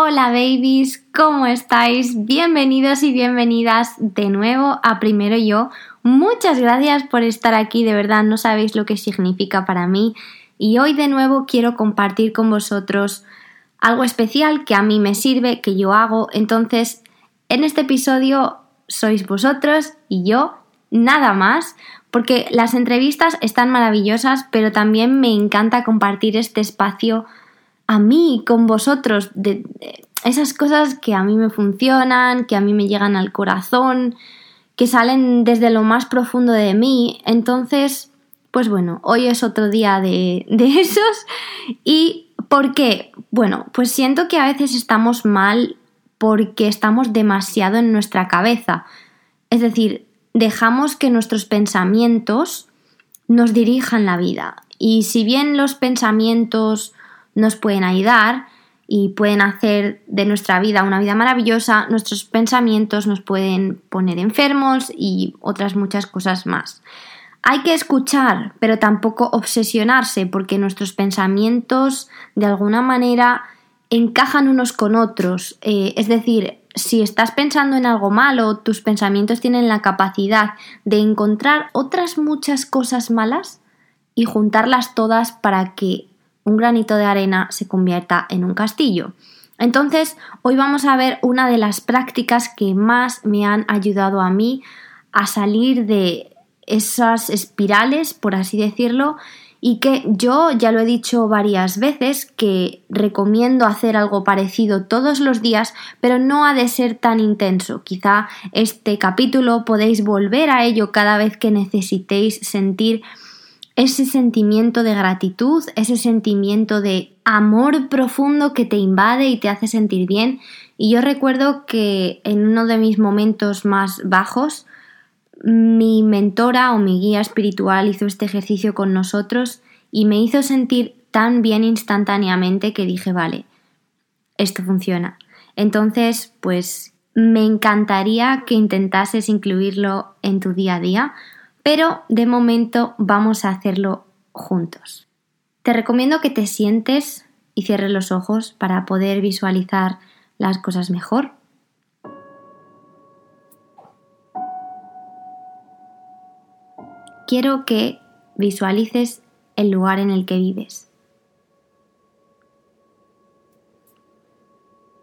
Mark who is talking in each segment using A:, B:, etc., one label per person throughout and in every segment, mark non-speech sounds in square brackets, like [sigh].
A: Hola babies, ¿cómo estáis? Bienvenidos y bienvenidas de nuevo a Primero Yo. Muchas gracias por estar aquí, de verdad no sabéis lo que significa para mí. Y hoy de nuevo quiero compartir con vosotros algo especial que a mí me sirve, que yo hago. Entonces, en este episodio sois vosotros y yo, nada más, porque las entrevistas están maravillosas, pero también me encanta compartir este espacio a mí, con vosotros, de, esas cosas que a mí me funcionan, que a mí me llegan al corazón, que salen desde lo más profundo de mí. Entonces, pues bueno, hoy es otro día de, de [laughs] esos. ¿Y por qué? Bueno, pues siento que a veces estamos mal porque estamos demasiado en nuestra cabeza. Es decir, dejamos que nuestros pensamientos nos dirijan la vida. Y si bien los pensamientos nos pueden ayudar y pueden hacer de nuestra vida una vida maravillosa, nuestros pensamientos nos pueden poner enfermos y otras muchas cosas más. Hay que escuchar, pero tampoco obsesionarse, porque nuestros pensamientos de alguna manera encajan unos con otros. Eh, es decir, si estás pensando en algo malo, tus pensamientos tienen la capacidad de encontrar otras muchas cosas malas y juntarlas todas para que un granito de arena se convierta en un castillo. Entonces, hoy vamos a ver una de las prácticas que más me han ayudado a mí a salir de esas espirales, por así decirlo, y que yo ya lo he dicho varias veces que recomiendo hacer algo parecido todos los días, pero no ha de ser tan intenso. Quizá este capítulo podéis volver a ello cada vez que necesitéis sentir ese sentimiento de gratitud, ese sentimiento de amor profundo que te invade y te hace sentir bien. Y yo recuerdo que en uno de mis momentos más bajos, mi mentora o mi guía espiritual hizo este ejercicio con nosotros y me hizo sentir tan bien instantáneamente que dije, vale, esto funciona. Entonces, pues me encantaría que intentases incluirlo en tu día a día pero de momento vamos a hacerlo juntos. Te recomiendo que te sientes y cierres los ojos para poder visualizar las cosas mejor. Quiero que visualices el lugar en el que vives.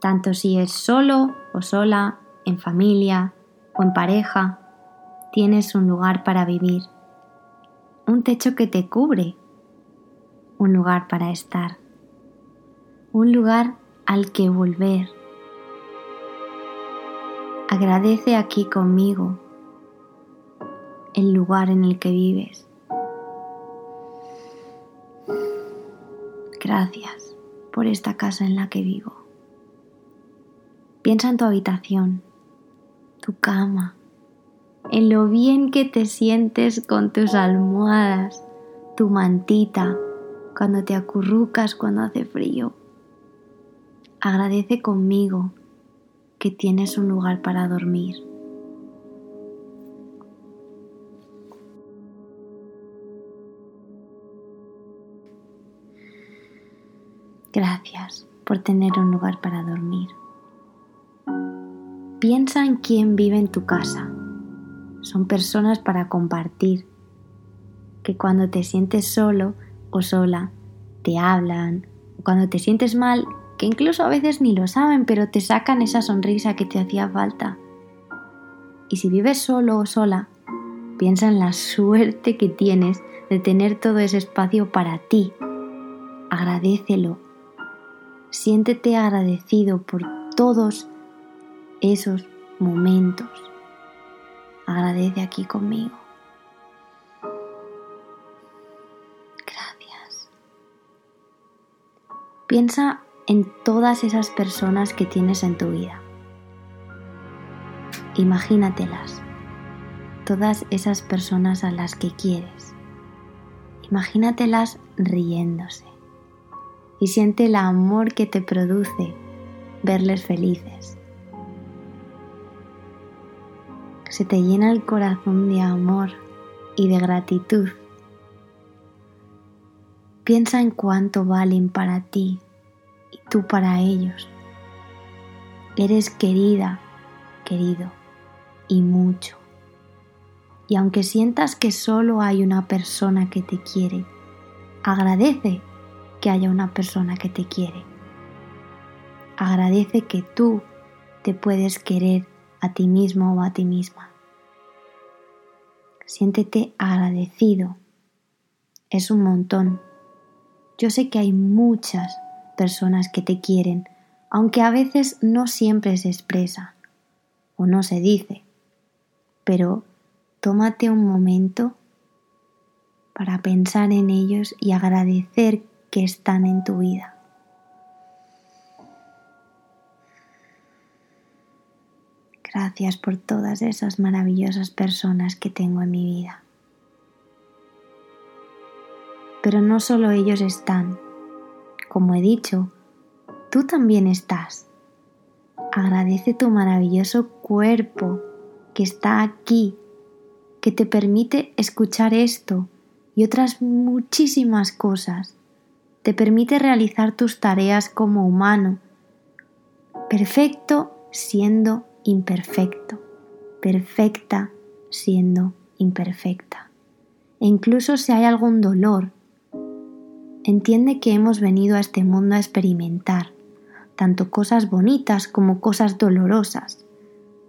A: Tanto si es solo o sola, en familia o en pareja tienes un lugar para vivir, un techo que te cubre, un lugar para estar, un lugar al que volver. Agradece aquí conmigo el lugar en el que vives. Gracias por esta casa en la que vivo. Piensa en tu habitación, tu cama, en lo bien que te sientes con tus almohadas, tu mantita, cuando te acurrucas cuando hace frío. Agradece conmigo que tienes un lugar para dormir. Gracias por tener un lugar para dormir. Piensa en quién vive en tu casa son personas para compartir, que cuando te sientes solo o sola, te hablan, cuando te sientes mal, que incluso a veces ni lo saben, pero te sacan esa sonrisa que te hacía falta. Y si vives solo o sola, piensa en la suerte que tienes de tener todo ese espacio para ti. Agradecelo. Siéntete agradecido por todos esos momentos agradece aquí conmigo. Gracias. Piensa en todas esas personas que tienes en tu vida. Imagínatelas, todas esas personas a las que quieres. Imagínatelas riéndose y siente el amor que te produce verles felices. Se te llena el corazón de amor y de gratitud. Piensa en cuánto valen para ti y tú para ellos. Eres querida, querido, y mucho. Y aunque sientas que solo hay una persona que te quiere, agradece que haya una persona que te quiere. Agradece que tú te puedes querer a ti mismo o a ti misma. Siéntete agradecido. Es un montón. Yo sé que hay muchas personas que te quieren, aunque a veces no siempre se expresa o no se dice. Pero tómate un momento para pensar en ellos y agradecer que están en tu vida. Gracias por todas esas maravillosas personas que tengo en mi vida. Pero no solo ellos están. Como he dicho, tú también estás. Agradece tu maravilloso cuerpo que está aquí, que te permite escuchar esto y otras muchísimas cosas. Te permite realizar tus tareas como humano, perfecto siendo imperfecto, perfecta siendo imperfecta. E incluso si hay algún dolor, entiende que hemos venido a este mundo a experimentar tanto cosas bonitas como cosas dolorosas.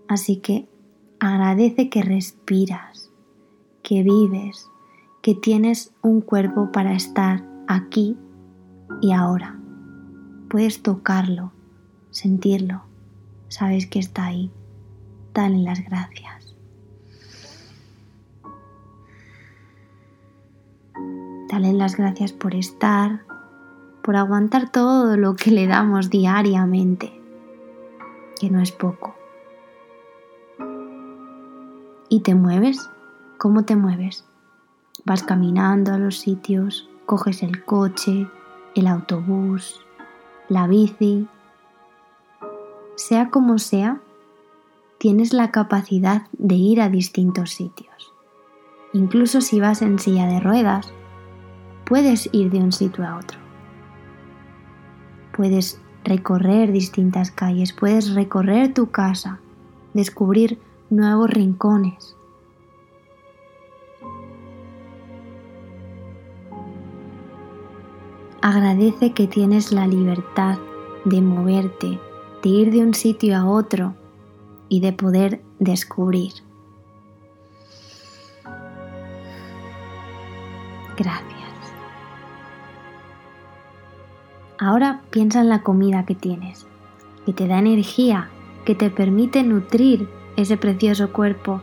A: Así que agradece que respiras, que vives, que tienes un cuerpo para estar aquí y ahora. Puedes tocarlo, sentirlo sabes que está ahí. Dale las gracias. Dale las gracias por estar, por aguantar todo lo que le damos diariamente, que no es poco. ¿Y te mueves? ¿Cómo te mueves? Vas caminando a los sitios, coges el coche, el autobús, la bici, sea como sea, tienes la capacidad de ir a distintos sitios. Incluso si vas en silla de ruedas, puedes ir de un sitio a otro. Puedes recorrer distintas calles, puedes recorrer tu casa, descubrir nuevos rincones. Agradece que tienes la libertad de moverte de ir de un sitio a otro y de poder descubrir. Gracias. Ahora piensa en la comida que tienes, que te da energía, que te permite nutrir ese precioso cuerpo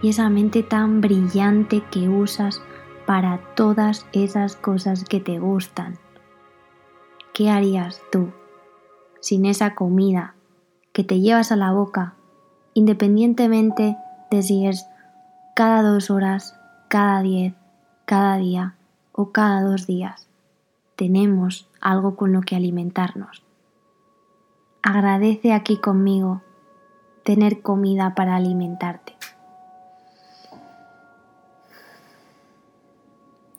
A: y esa mente tan brillante que usas para todas esas cosas que te gustan. ¿Qué harías tú sin esa comida que te llevas a la boca, independientemente de si es cada dos horas, cada diez, cada día o cada dos días. Tenemos algo con lo que alimentarnos. Agradece aquí conmigo tener comida para alimentarte.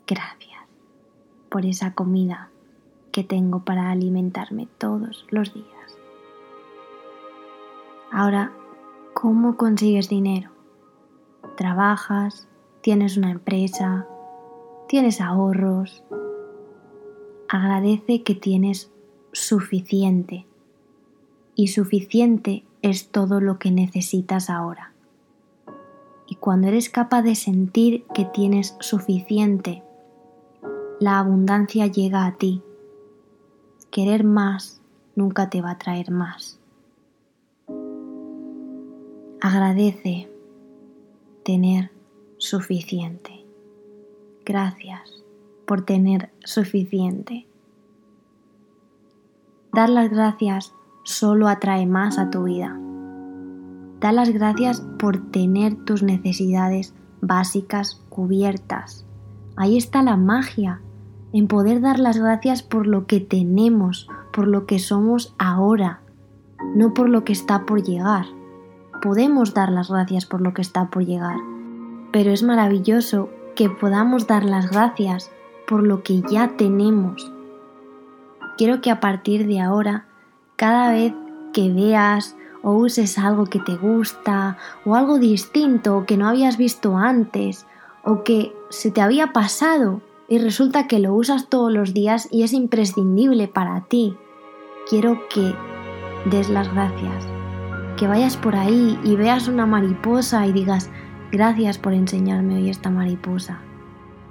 A: Gracias por esa comida que tengo para alimentarme todos los días. Ahora, ¿cómo consigues dinero? Trabajas, tienes una empresa, tienes ahorros. Agradece que tienes suficiente y suficiente es todo lo que necesitas ahora. Y cuando eres capaz de sentir que tienes suficiente, la abundancia llega a ti querer más nunca te va a traer más. Agradece tener suficiente. Gracias por tener suficiente. Dar las gracias solo atrae más a tu vida. Dar las gracias por tener tus necesidades básicas cubiertas. Ahí está la magia en poder dar las gracias por lo que tenemos, por lo que somos ahora, no por lo que está por llegar. Podemos dar las gracias por lo que está por llegar, pero es maravilloso que podamos dar las gracias por lo que ya tenemos. Quiero que a partir de ahora, cada vez que veas o uses algo que te gusta o algo distinto que no habías visto antes o que se te había pasado y resulta que lo usas todos los días y es imprescindible para ti. Quiero que des las gracias, que vayas por ahí y veas una mariposa y digas gracias por enseñarme hoy esta mariposa.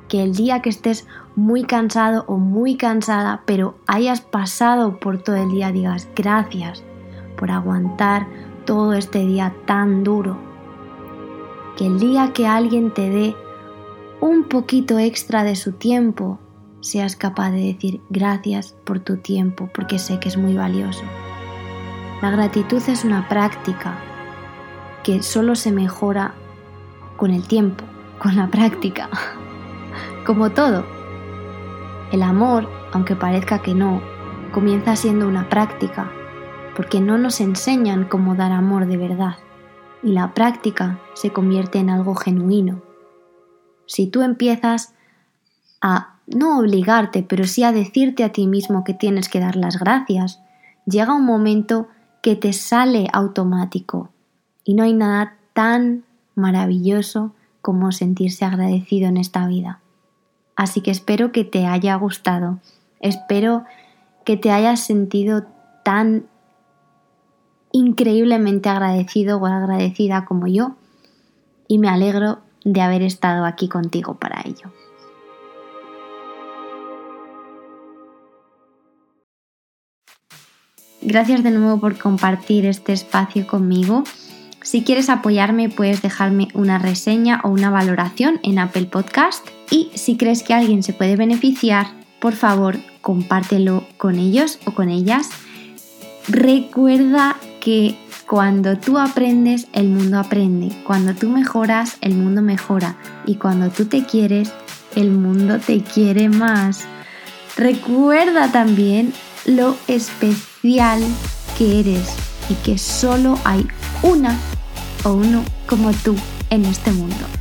A: Que el día que estés muy cansado o muy cansada, pero hayas pasado por todo el día, digas gracias por aguantar todo este día tan duro. Que el día que alguien te dé un poquito extra de su tiempo, seas capaz de decir gracias por tu tiempo, porque sé que es muy valioso. La gratitud es una práctica que solo se mejora con el tiempo, con la práctica. [laughs] Como todo, el amor, aunque parezca que no, comienza siendo una práctica porque no nos enseñan cómo dar amor de verdad, y la práctica se convierte en algo genuino. Si tú empiezas a no obligarte, pero sí a decirte a ti mismo que tienes que dar las gracias, llega un momento que te sale automático. Y no hay nada tan maravilloso como sentirse agradecido en esta vida. Así que espero que te haya gustado, espero que te hayas sentido tan increíblemente agradecido o agradecida como yo. Y me alegro de haber estado aquí contigo para ello. Gracias de nuevo por compartir este espacio conmigo. Si quieres apoyarme puedes dejarme una reseña o una valoración en Apple Podcast y si crees que alguien se puede beneficiar, por favor compártelo con ellos o con ellas. Recuerda que cuando tú aprendes, el mundo aprende. Cuando tú mejoras, el mundo mejora. Y cuando tú te quieres, el mundo te quiere más. Recuerda también lo especial que eres y que solo hay una o uno como tú en este mundo.